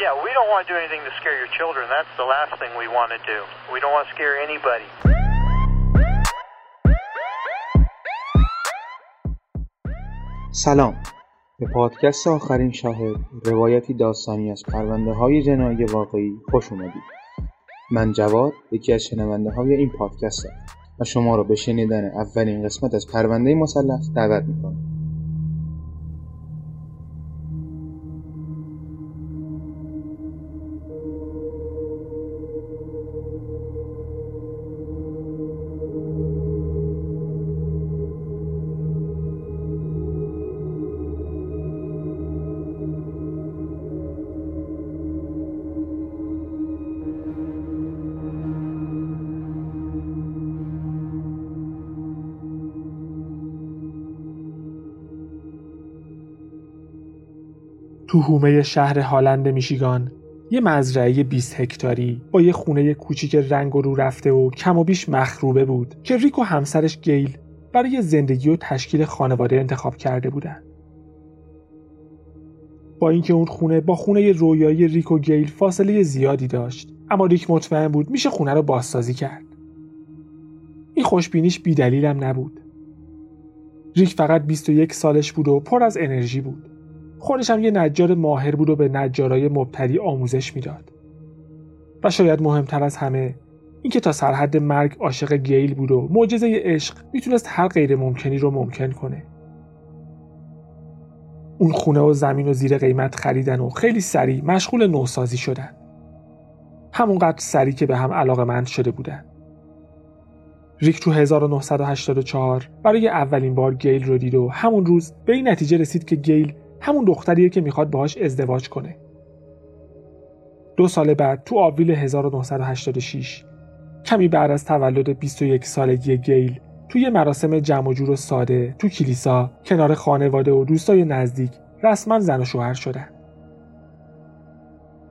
Yeah, we don't want to do anything to scare your children. That's the last thing we want to do. We don't want to scare anybody. سلام به پادکست آخرین شاهد روایتی داستانی از پرونده های جنایی واقعی خوش اومدید من جواد یکی از شنونده های این پادکست و شما را به شنیدن اولین قسمت از پرونده مسلح دعوت می‌کنم تو هومه شهر هالند میشیگان یه مزرعه 20 هکتاری با یه خونه کوچیک رنگ و رو رفته و کم و بیش مخروبه بود که ریک و همسرش گیل برای زندگی و تشکیل خانواده انتخاب کرده بودن. با اینکه اون خونه با خونه رویایی ریک و گیل فاصله زیادی داشت اما ریک مطمئن بود میشه خونه رو بازسازی کرد. این خوشبینیش بیدلیلم نبود. ریک فقط 21 سالش بود و پر از انرژی بود. خودش هم یه نجار ماهر بود و به نجارای مبتدی آموزش می‌داد. و شاید مهمتر از همه اینکه تا سرحد مرگ عاشق گیل بود و معجزه عشق می‌تونست هر غیر ممکنی رو ممکن کنه. اون خونه و زمین و زیر قیمت خریدن و خیلی سریع مشغول نوسازی شدن. همونقدر سریع که به هم علاقه مند شده بودن. ریک تو 1984 برای اولین بار گیل رو دید و همون روز به این نتیجه رسید که گیل همون دختریه که می‌خواد باهاش ازدواج کنه. دو سال بعد تو آویل 1986 کمی بعد از تولد 21 سالگی گیل توی مراسم جمع جور و ساده تو کلیسا کنار خانواده و دوستای نزدیک رسما زن و شوهر شدن.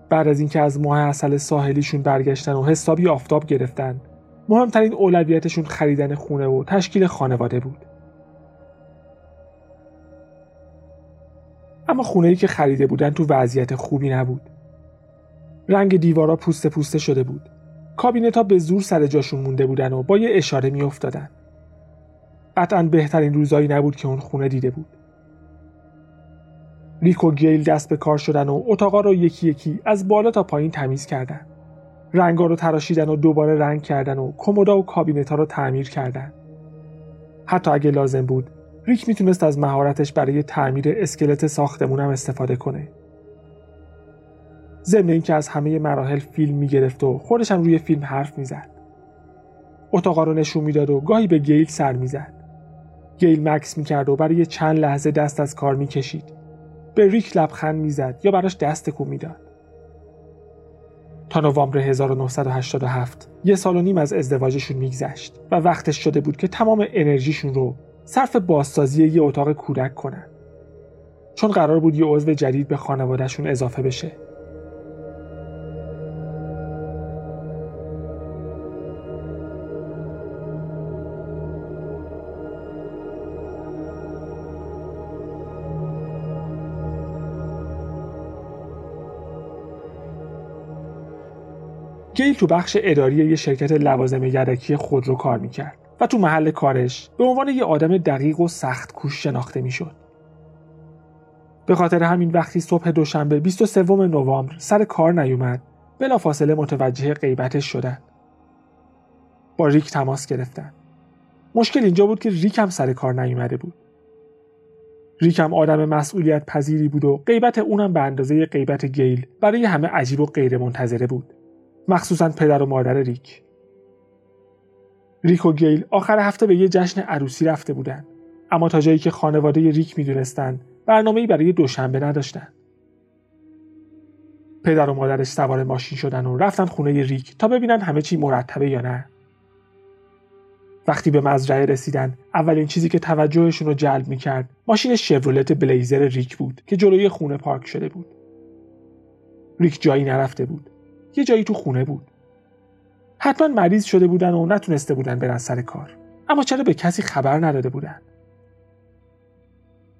بعد از اینکه از ماه اصل ساحلیشون برگشتن و حسابی آفتاب گرفتن مهمترین اولویتشون خریدن خونه و تشکیل خانواده بود. اما خونه که خریده بودن تو وضعیت خوبی نبود. رنگ دیوارا پوسته پوسته شده بود. کابینت ها به زور سر جاشون مونده بودن و با یه اشاره میافتادن. قطعا بهترین روزایی نبود که اون خونه دیده بود. ریک گیل دست به کار شدن و اتاقا رو یکی یکی از بالا تا پایین تمیز کردن. رنگا رو تراشیدن و دوباره رنگ کردن و کمودا و کابینت ها رو تعمیر کردن. حتی اگه لازم بود ریک می‌تونست از مهارتش برای تعمیر اسکلت ساختمون هم استفاده کنه. ضمن اینکه از همه مراحل فیلم می‌گرفت و خودش هم روی فیلم حرف می‌زد. اتاقا رو نشون می‌داد و گاهی به گیل سر می‌زد. گیل مکس می‌کرد و برای چند لحظه دست از کار می‌کشید. به ریک لبخند می‌زد یا براش دست تکون می‌داد. تا نوامبر 1987 یه سال و نیم از ازدواجشون میگذشت و وقتش شده بود که تمام انرژیشون رو صرف بازسازی یه اتاق کودک کنن. چون قرار بود یه عضو جدید به خانوادهشون اضافه بشه. گیل تو بخش اداری یه شرکت لوازم یدکی خودرو کار می‌کرد. و تو محل کارش به عنوان یه آدم دقیق و سخت کوش شناخته می‌شد. به خاطر همین وقتی صبح دوشنبه 23 نوامبر سر کار نیومد بلافاصله متوجه غیبتش شدن. با ریک تماس گرفتن. مشکل اینجا بود که ریک هم سر کار نیومده بود. ریک هم آدم مسئولیت پذیری بود و غیبت اونم به اندازه غیبت گیل برای همه عجیب و غیر منتظره بود. مخصوصا پدر و مادر ریک. ریک و گیل آخر هفته به یه جشن عروسی رفته بودن. اما تا جایی که خانواده ریک می‌دونستن برنامه‌ای برای دوشنبه نداشتن. پدر و مادرش سوار ماشین شدن و رفتن خونه ریک تا ببینن همه چی مرتبه یا نه. وقتی به مزرعه رسیدن اولین چیزی که توجهشون رو جلب می‌کرد ماشین شورولت بلیزر ریک بود که جلوی خونه پارک شده بود. ریک جایی نرفته بود. یه جایی تو خونه بود. حتما مریض شده بودن و نتونسته بودن برن سر کار. اما چرا به کسی خبر نداده بودن؟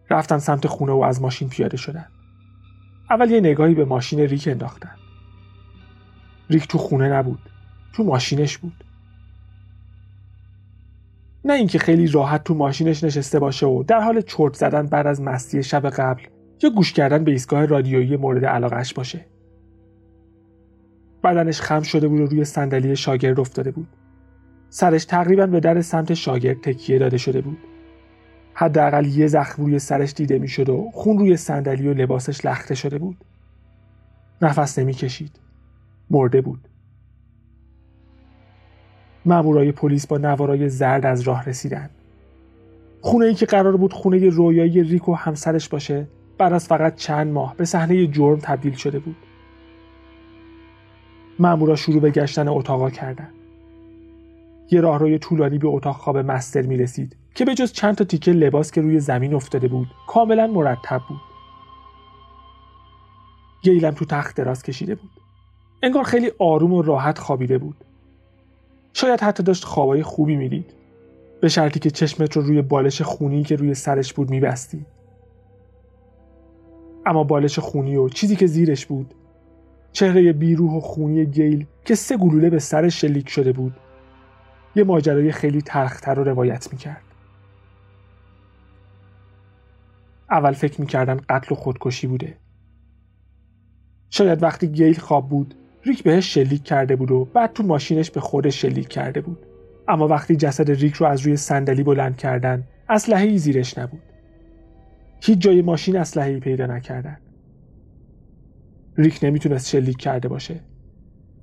رفتن سمت خونه و از ماشین پیاده شدن. اول یه نگاهی به ماشین ریک انداختن. ریک تو خونه نبود تو ماشینش بود. نه اینکه خیلی راحت تو ماشینش نشسته باشه و در حال چرت زدن بعد از مستی شب قبل یا گوش کردن به ایستگاه رادیویی مورد علاقش باشه. بدنش خم شده بود و روی صندلی شاگرد افتاده بود. سرش تقریبا به در سمت شاگرد تکیه داده شده بود. حداقل یه زخم روی سرش دیده می‌شد و خون روی صندلی و لباسش لخته شده بود. نفس نمی‌کشید. مرده بود. مامورای پلیس با نوارای زرد از راه رسیدن. خونه ای که قرار بود خونه رویایی ریک و همسرش باشه بعد از فقط چند ماه به صحنه جرم تبدیل شده بود. مامورا شروع به گشتن اتاقا کردند یه راهروی طولانی به اتاق خواب مستر می رسید که به جز چند تا تیکه لباس که روی زمین افتاده بود کاملا مرتب بود. گیلم تو تخت دراز کشیده بود. انگار خیلی آروم و راحت خوابیده بود. شاید حتی داشت خوابای خوبی می‌دید. به شرطی که چشمت رو روی بالش خونی که روی سرش بود میبستی. اما بالش خونی و چیزی که زیرش بود چهره بیروح و خونی گیل که سه گلوله به سرش شلیک شده بود یه ماجرای خیلی تلختر رو روایت می‌کرد. اول فکر می‌کردن قتل و خودکشی بوده. شاید وقتی گیل خواب بود ریک بهش شلیک کرده بود و بعد تو ماشینش به خودش شلیک کرده بود. اما وقتی جسد ریک رو از روی صندلی بلند کردن اسلحه ای زیرش نبود. هیچ جای ماشین اسلحه ای پیدا نکردن. ریک نمی‌تونست شلیک کرده باشه.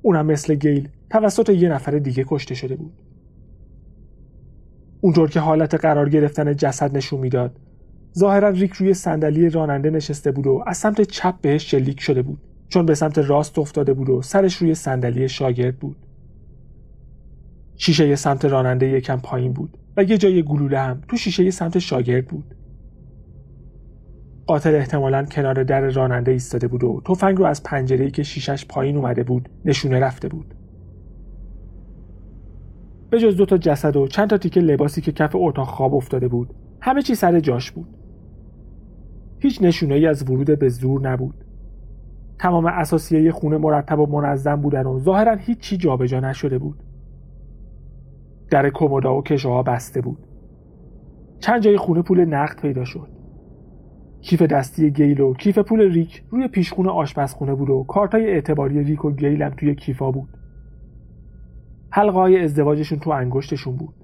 اونم مثل گیل توسط یه نفر دیگه کشته شده بود. اونطور که حالت قرار گرفتن جسد نشون می‌داد ظاهرا ریک روی صندلی راننده نشسته بود و از سمت چپ بهش شلیک شده بود چون به سمت راست افتاده بود و سرش روی صندلی شاگرد بود. شیشه سمت راننده یکم پایین بود و یه جای گلوله هم تو شیشه سمت شاگرد بود. قاتل احتمالا کنار در راننده ایستاده بود و تفنگ رو از پنجره‌ای که شیشش پایین اومده بود نشونه رفته بود. به جز دو تا جسد و چند تا تیکه لباسی که کف اتاق خواب افتاده بود همه چی سر جاش بود. هیچ نشونه ای از ورود به زور نبود. تمام اساسیه خونه مرتب و منظم بودن و ظاهرا هیچ چی جابجا نشده بود. در کمودا و کشوها بسته بود. چند جای خونه پول نقد پیدا شد. کیف دستی گیل و کیف پول ریک روی پیشخونه آشپزخونه بود و کارتای اعتباری ریک و گیل هم توی کیفا بود. حلقه ازدواجشون تو انگشتشون بود.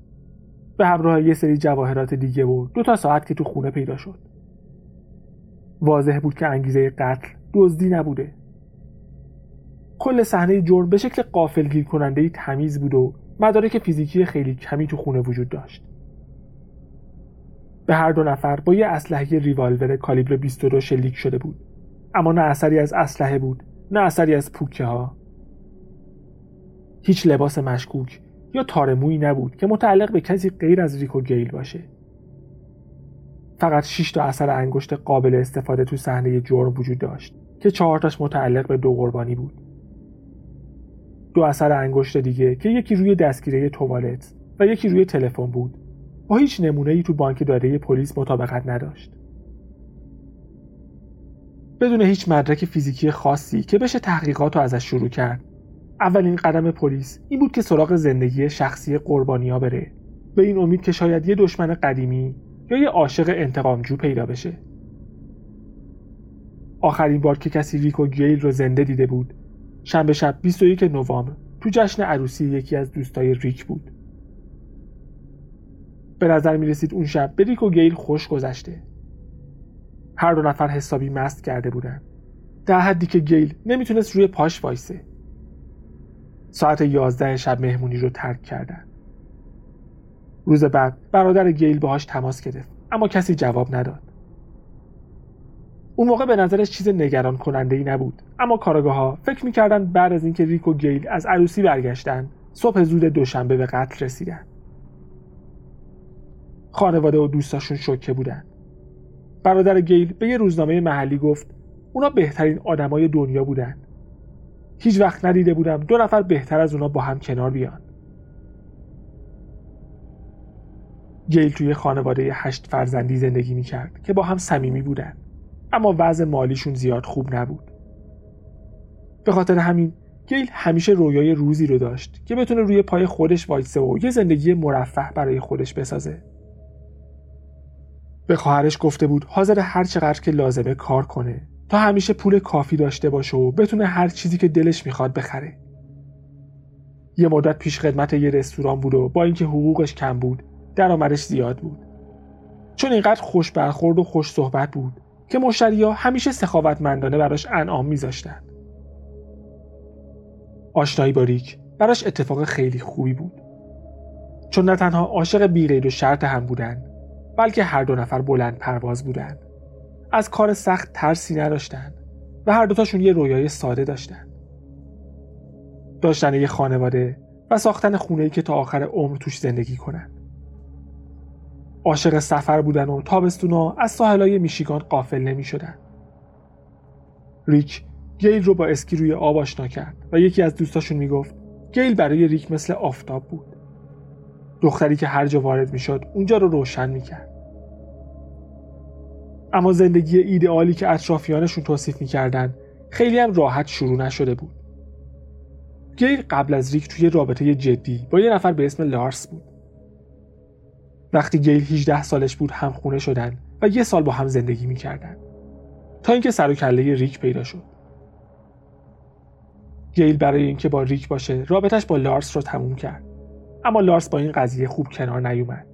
به همراه یه سری جواهرات دیگه و دو تا ساعت که تو خونه پیدا شد. واضح بود که انگیزه قتل دزدی نبوده. کل صحنه جرم به شکل قافلگیر کننده تمیز بود و مدارک فیزیکی خیلی کمی تو خونه وجود داشت. به هر دو نفر با یه اسلحه ریوالور کالیبر 22 شلیک شده بود. اما نه اثری از اسلحه بود نه اثری از پوکه ها هیچ لباس مشکوک یا تارمویی نبود که متعلق به کسی غیر از ریکو گیل باشه. فقط 6 تا اثر انگشت قابل استفاده تو صحنه جرم وجود داشت که چهارتاش متعلق به دو قربانی بود. دو اثر انگشت دیگه که یکی روی دستگیره توالت و یکی روی تلفن بود. هیچ نمونه ای تو بانک داده پلیس مطابقت نداشت. بدون هیچ مدرک فیزیکی خاصی که بشه تحقیقات رو ازش شروع کرد. اولین قدم پلیس این بود که سراغ زندگی شخصی قربانیا بره. به این امید که شاید یه دشمن قدیمی یا یه عاشق انتقامجو پیدا بشه. آخرین بار که کسی ریکو گیل رو زنده دیده بود شنبه شب 21 نوامبر تو جشن عروسی یکی از دوستای ریک بود. به نظر می رسید اون شب به ریک و گیل خوش گذشته. هر دو نفر حسابی مست کرده بودن. در حدی که گیل نمی‌تونست روی پاش وایسه. ساعت یازده شب مهمونی رو ترک کردن. روز بعد برادر گیل باهاش تماس گرفت اما کسی جواب نداد. اون موقع به نظرش چیز نگران کننده ای نبود اما کارگاه ها فکر می‌کردن بعد از اینکه ریک و گیل از عروسی برگشتن صبح زود دوشنبه به قتل رسیدن. خانواده و دوستاشون شوکه بودن. برادر گیل به یه روزنامه محلی گفت اونا بهترین آدمای دنیا بودن. هیچ وقت ندیده بودم دو نفر بهتر از اونا با هم کنار بیان. گیل توی خانواده هشت فرزندی زندگی می‌کرد که با هم صمیمی بودن اما وضع مالیشون زیاد خوب نبود. به خاطر همین گیل همیشه رویای روزی رو داشت که بتونه روی پای خودش وایسه و یه زندگی مرفه برای خودش بسازه. به خواهرش گفته بود حاضر هر چقدر که لازمه کار کنه. تا همیشه پول کافی داشته باشه و بتونه هر چیزی که دلش می‌خواد بخره. یه مدت پیش خدمت یه رستوران بود و با اینکه حقوقش کم بود درآمدش زیاد بود. چون اینقدر خوش برخورد و خوش صحبت بود که مشتریا همیشه سخاوتمندانه براش انعام میذاشتن آشنایی با ریک براش اتفاق خیلی خوبی بود. چون نه تنها عاشق بیغیر و شرط هم بودن بلکه هر دو نفر بلند پرواز بودن از کار سخت ترسی نداشتن و هر دوتاشون یه رویای ساده داشتن داشتن یه خانواده و ساختن خونه‌ای که تا آخر عمر توش زندگی کنن. عاشق سفر بودن و تابستونا از ساحلای میشیگان قافل نمی شدن. ریک گیل رو با اسکی روی آب آشنا کرد و یکی از دوستاشون می‌گفت گیل برای ریک مثل آفتاب بود. دختری که هر جا وارد می‌شد اونجا رو روشن می‌کرد. اما زندگی ایدئالی که اطرافیانشون توصیف می‌کردن خیلی هم راحت شروع نشده بود. گیل قبل از ریک توی رابطه جدی با یه نفر به اسم لارس بود. وقتی گیل 18 سالش بود هم خونه شدن و یه سال با هم زندگی می‌کردن. تا اینکه سر و کله ریک پیدا شد. گیل برای اینکه با ریک باشه رابطش با لارس رو تموم کرد. اما لارس با این قضیه خوب کنار نیومد.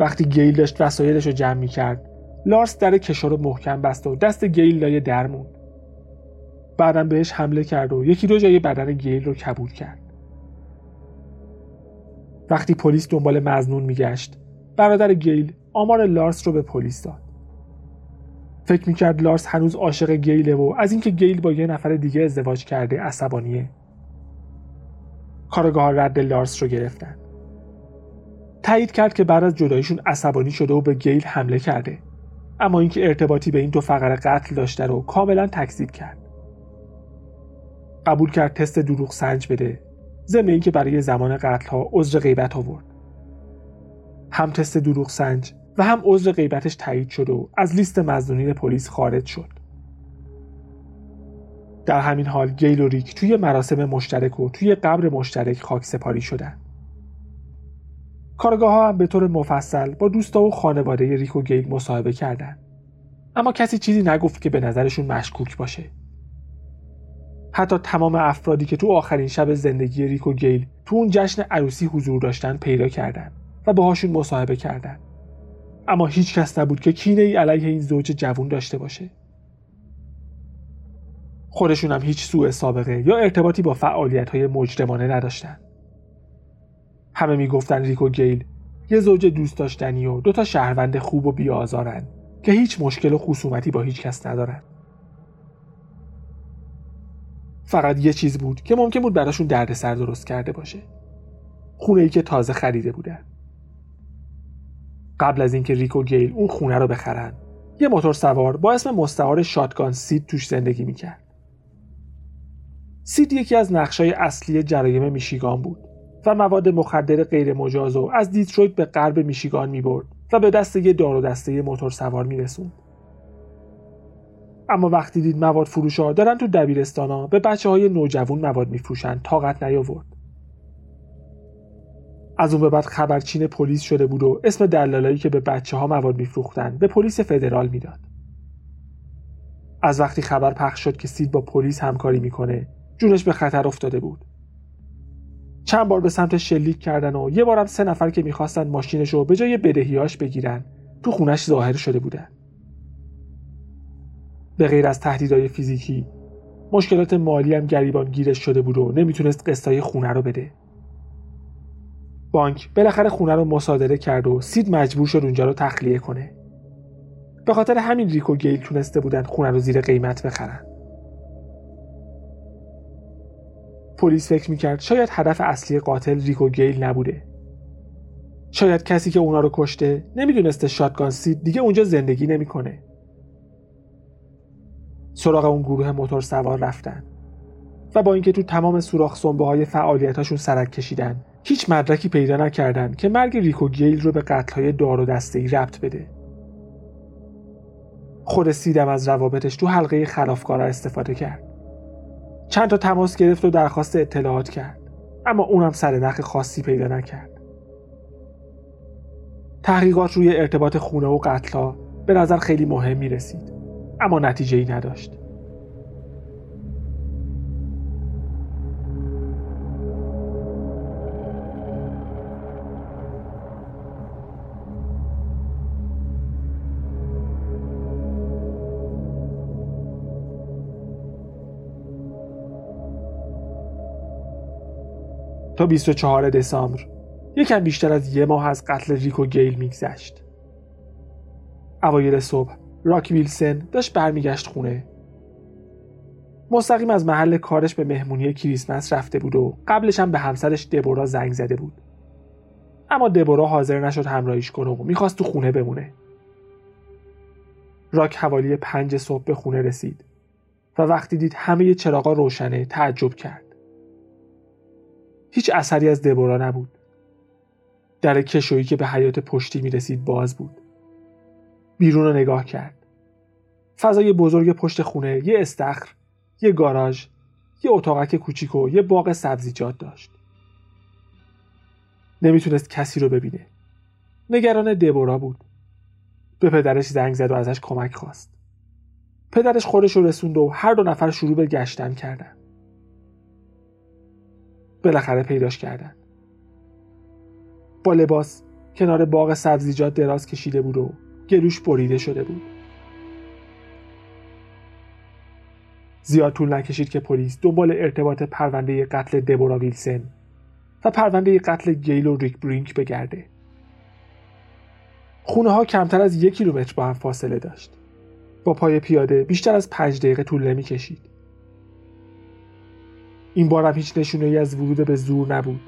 وقتی گیل داشت وسایلش رو جمع می کرد لارس در کشور رو محکم بست و دست گیل لای در موند. بعدم بهش حمله کرد و یکی دو جای بدن گیل رو کبود کرد. وقتی پلیس دنبال مزنون میگشت برادر گیل آمار لارس رو به پلیس داد. فکر می‌کرد لارس هنوز عاشق گیله و از اینکه گیل با یه نفر دیگه ازدواج کرده عصبانیه. کارگاه رد لارس رو گرفتن. تایید کرد که بعد از جداییشون عصبانی شده و به گیل حمله کرده. اما اینکه ارتباطی به این دو فقر قتل داشته رو کاملا تکذیب کرد. قبول کرد تست دروغ سنج بده. ضمن اینکه برای زمان قتل ها عذر غیبت آورد. هم تست دروغ سنج و هم عذر غیبتش تایید شد و از لیست مزنونین پلیس خارج شد. در همین حال گیل و ریک توی مراسم مشترک و توی قبر مشترک خاک سپاری شدن کارگاه ها هم به طور مفصل با دوستا و خانواده ریک و گیل مصاحبه کردند. اما کسی چیزی نگفت که به نظرشون مشکوک باشه حتی تمام افرادی که تو آخرین شب زندگی ریک و گیل تو اون جشن عروسی حضور داشتن پیدا کردن و باهاشون مصاحبه کردند. اما هیچ کس نبود که کینه ای علیه این زوج جوون داشته باشه خودشون هم هیچ سوء سابقه یا ارتباطی با فعالیت های مجرمانه نداشتن. همه می‌گفتن ریک و گیل یه زوج دوست داشتنی و دوتا شهروند خوب و بیازارن که هیچ مشکل و خصومتی با هیچ کس ندارن. فقط یه چیز بود که ممکن بود براشون دردسر درست کرده باشه. خونه ای که تازه خریده بودن. قبل از اینکه ریک و گیل اون خونه رو بخرن یه موتور سوار با اسم مستعار شاتگان سید توش زندگی می‌کرد. سید یکی از نقشای اصلی جرایم میشیگان بود و مواد مخدر غیر مجاز و از دیترویت به غرب میشیگان می‌برد و به دست یه دار و دسته موتور سوار میرسوند. اما وقتی دید مواد فروش ها دارن تو دبیرستان به بچه های نوجوان مواد میفروشن طاقت نیاورد. از اون به بعد خبرچین پلیس شده بود و اسم دلالایی که به بچه ها مواد میفروختن به پلیس فدرال می‌داد. از وقتی خبر پخش شد که سید با پلیس همکاری می‌کنه جونش به خطر افتاده بود. چند بار به سمت شلیک کردن و یه بارم سه نفر که می‌خواستن ماشینش رو به جای بدهیاش بگیرن تو خونش ظاهر شده بودن. به غیر از تهدیدهای فیزیکی مشکلات مالی هم گریبان گیرش شده بود و نمی‌تونست قسطای خونه رو بده. بانک بالاخره خونه رو مصادره کرد و سید مجبور شد اونجا رو تخلیه کنه. به خاطر همین ریک و گیل تونسته بودن خونه رو زیر قیمت بخرن. پلیس فکر می‌کرد شاید هدف اصلی قاتل ریک و گیل نبوده. شاید کسی که اونا رو کشته نمی‌دونسته شاتگان سید دیگه اونجا زندگی نمی‌کنه. سراغ اون گروه موتور سوار رفتن و با اینکه تو تمام سوراخ سنبه های فعالیتاشون سرک کشیدن هیچ مدرکی پیدا نکردند که مرگ ریکو گیل رو به قتلهای دار و دسته ای ربط بده. خود سیدم از روابطش تو حلقه خلافکارا استفاده کرد. چند تا تماس گرفت و درخواست اطلاعات کرد. اما اونم سر نخ خاصی پیدا نکرد. تحقیقات روی ارتباط خونه و قتلا به نظر خیلی مهم می رسید اما نتیجه ای نداشت. تا 24 دسامبر. یکم بیشتر از یه ماه از قتل ریکو گیل میگذشت. اوایل صبح راک ویلسن داشت برمیگشت خونه. مستقیم از محل کارش به مهمونی کریسمس رفته بود و قبلش هم به همسرش دبورا زنگ زده بود. اما دبورا حاضر نشد همراهیش کنه و می‌خواست تو خونه بمونه. راک حوالی پنج صبح به خونه رسید و وقتی دید همه چراغا روشنه تعجب کرد. هیچ اثری از دبورا نبود. در کشویی که به حیات پشتی می رسید باز بود. بیرون رو نگاه کرد. فضای بزرگ پشت خونه یه استخر یه گاراژ یه اتاقک کوچیک و یه باغ سبزیجات داشت. نمی‌تونست کسی رو ببینه. نگران دبورا بود. به پدرش زنگ زد و ازش کمک خواست. پدرش خودش رو رسوند و هر دو نفر شروع به گشتن کردن. بالاخره پیداش کردن. با لباس کنار باغ سبزیجات دراز کشیده بود و گلوش بریده شده بود. زیاد طول نکشید که پلیس دنبال ارتباط پرونده قتل دبورا ویلسن و پرونده قتل گیل و ریک برینک بگرده. خونه ها کمتر از یک کیلومتر با هم فاصله داشت. با پای پیاده بیشتر از پنج دقیقه طول نمی کشید این بارم هیچ نشونه از ورود به زور نبود.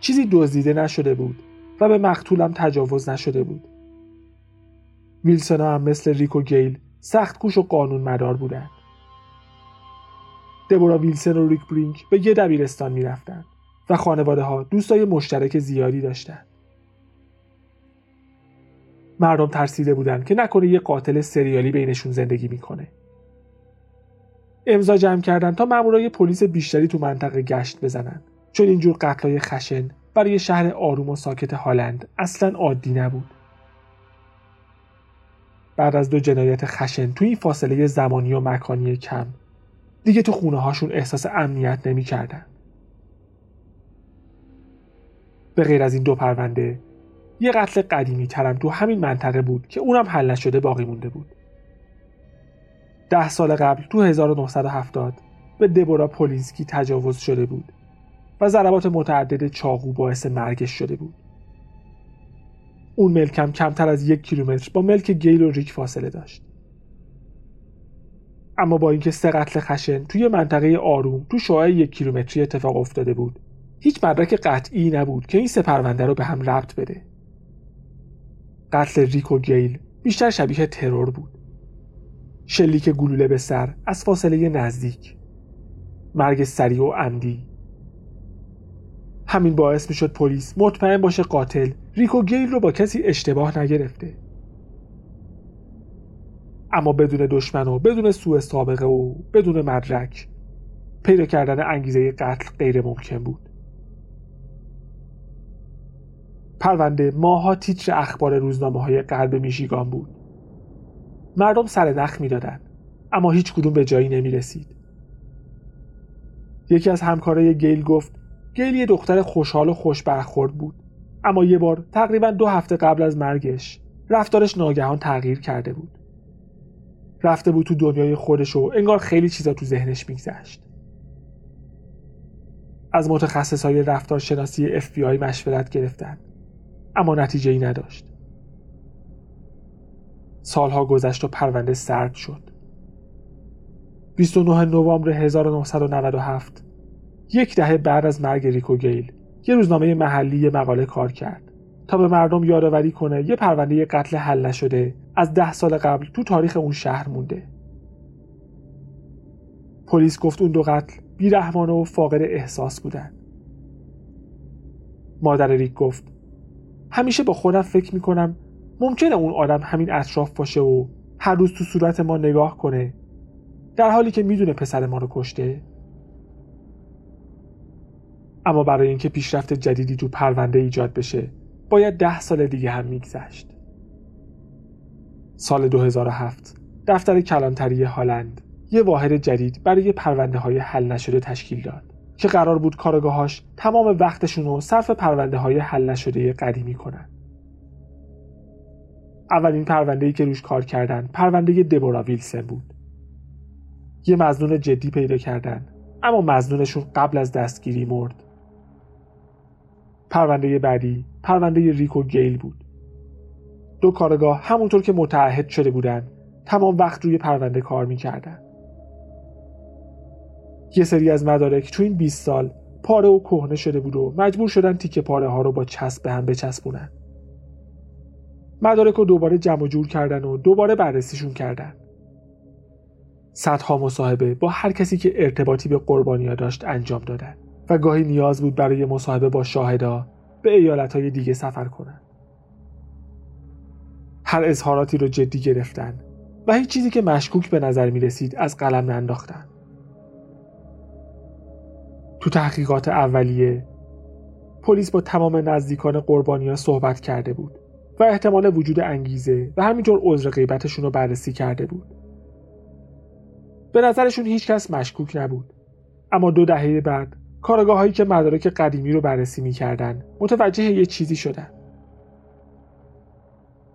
چیزی دزدیده نشده بود و به مقتولم تجاوز نشده بود. ویلسون هم مثل ریک و گیل سخت کوش و قانون مدار بودند. دبورا ویلسون و ریک برینک به یه دبیرستان می‌رفتند و خانواده ها دوستای مشترک زیادی داشتند. مردم ترسیده بودند که نکنه یه قاتل سریالی بینشون زندگی می‌کنه. امضا جمع کردن تا مامورای پلیس بیشتری تو منطقه گشت بزنن. چون اینجور قتلای خشن برای شهر آروم و ساکت هالند اصلا عادی نبود. بعد از دو جنایت خشن توی این فاصله زمانی و مکانی کم دیگه تو خونه هاشون احساس امنیت نمی‌کردن. به غیر از این دو پرونده یه قتل قدیمی ترم تو همین منطقه بود که اونم حل نشده باقی مونده بود. ده سال قبل تو 1970 به دبورا پولینسکی تجاوز شده بود و ضربات متعدد چاقو باعث مرگش شده بود. اون ملکم کمتر از یک کیلومتر با ملک گیل و ریک فاصله داشت. اما با اینکه سه قتل خشن توی منطقه آروم تو شعاع یک کیلومتری اتفاق افتاده بود هیچ مدرک قطعی نبود که این سه پرونده رو به هم ربط بده قتل ریک و گیل بیشتر شبیه ترور بود شلیک گلوله به سر از فاصله نزدیک. مرگ سریع و عمدی. همین باعث می‌شد پلیس مطمئن باشه قاتل ریکو گیل رو با کسی اشتباه نگرفته. اما بدون دشمن و بدون سوء سابقه و بدون مدرک پیدا کردن انگیزه قتل غیر ممکن بود. پرونده ماها تیتر اخبار روزنامه های غرب میشیگان بود. مردم سر نخ می‌دادند اما هیچ کدوم به جایی نمی رسید. یکی از همکارای گیل گفت گیل یه دختر خوشحال و خوش برخورد بود اما یه بار تقریبا دو هفته قبل از مرگش رفتارش ناگهان تغییر کرده بود. رفته بود تو دنیای خودش و انگار خیلی چیزا تو ذهنش میگذشت. از متخصص های رفتارشناسی FBI مشورت گرفتن اما نتیجه ای نداشت. سالها گذشت و پرونده سرد شد. 29 نوامبر 1997 یک دهه بعد از مرگ ریکو گیل یه روزنامه محلی یه مقاله کار کرد تا به مردم یادآوری کنه یه پرونده قتل حل نشده از ده سال قبل تو تاریخ اون شهر مونده. پلیس گفت اون دو قتل بیرحمانه و فاقد احساس بودن. مادر ریک گفت همیشه با خودم فکر می‌کنم ممکنه اون آدم همین اطراف باشه و هر روز تو صورت ما نگاه کنه در حالی که می‌دونه پسر ما رو کشته. اما برای اینکه پیشرفت جدیدی تو پرونده ایجاد بشه باید ده سال دیگه هم میگذشت. سال 2007 دفتر کلانتری هالند یه واحد جدید برای پرونده های حل نشده تشکیل داد که قرار بود کارگاهاش تمام وقتشون رو صرف پرونده های حل نشده قدیمی کنن. اولین پرونده ای که روش کار کردن پرونده دبورا ویلسن بود. یه مزنون جدی پیدا کردن اما مزنونشون قبل از دستگیری مرد. پرونده بعدی پرونده ریکو گیل بود. دو کارگاه همونطور که متعهد شده بودن تمام وقت روی پرونده کار می‌کردن. یه سری از مدارک تو این 20 سال پاره و کهنه شده بود و مجبور شدن تیکه پاره ها رو با چسب به هم بچسبونن. مدارک رو دوباره جمع جور کردن و دوباره بررسیشون کردن صدها مصاحبه با هر کسی که ارتباطی به قربانیا داشت انجام دادن و گاهی نیاز بود برای مصاحبه با شاهدا به ایالتهای دیگه سفر کنند. هر اظهاراتی رو جدی گرفتن و هیچ چیزی که مشکوک به نظر می رسید از قلم ننداختن. تو تحقیقات اولیه پلیس با تمام نزدیکان قربانیا صحبت کرده بود و احتمال وجود انگیزه و همینطور عذر غیبتشون رو بررسی کرده بود. به نظرشون هیچ کس مشکوک نبود. اما دو دهه بعد کارگاه هایی که مدارک قدیمی رو بررسی می‌کردن متوجه یه چیزی شدن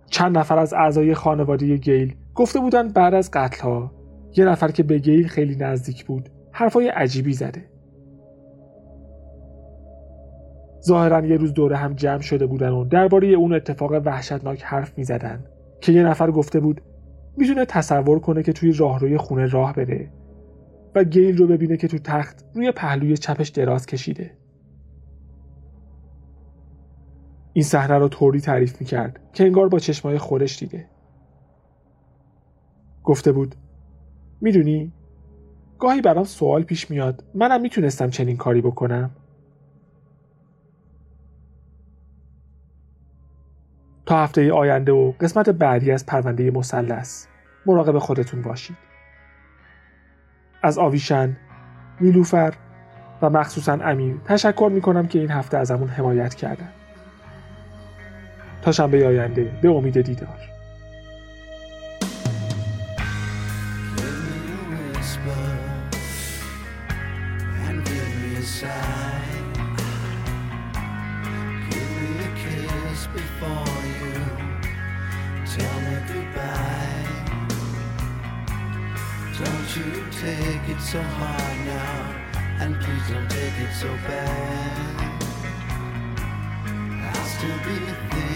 چند نفر از اعضای خانواده گیل گفته بودن بعد از قتل ها یه نفر که به گیل خیلی نزدیک بود حرفای عجیبی زده ظاهرا یه روز دوره هم جمع شده بودن و درباره اون اتفاق وحشتناک حرف می‌زدن که یه نفر گفته بود می‌تونه تصور کنه که توی راهروی خونه راه بره و گیل رو ببینه که تو تخت روی پهلوی چپش دراز کشیده. این صحنه رو طوری تعریف می‌کرد که انگار با چشمای خورش دیده. گفته بود می‌دونی گاهی برام سوال پیش میاد. منم می‌تونستم چنین کاری بکنم. تا هفته آینده و قسمت بعدی از پرونده مثلث مراقب خودتون باشید. از آویشن نیلوفر و مخصوصا امیر تشکر می‌کنم که این هفته ازمون حمایت کردن. تا شنبه آینده به امید دیدار. Bad. I'll still be thinking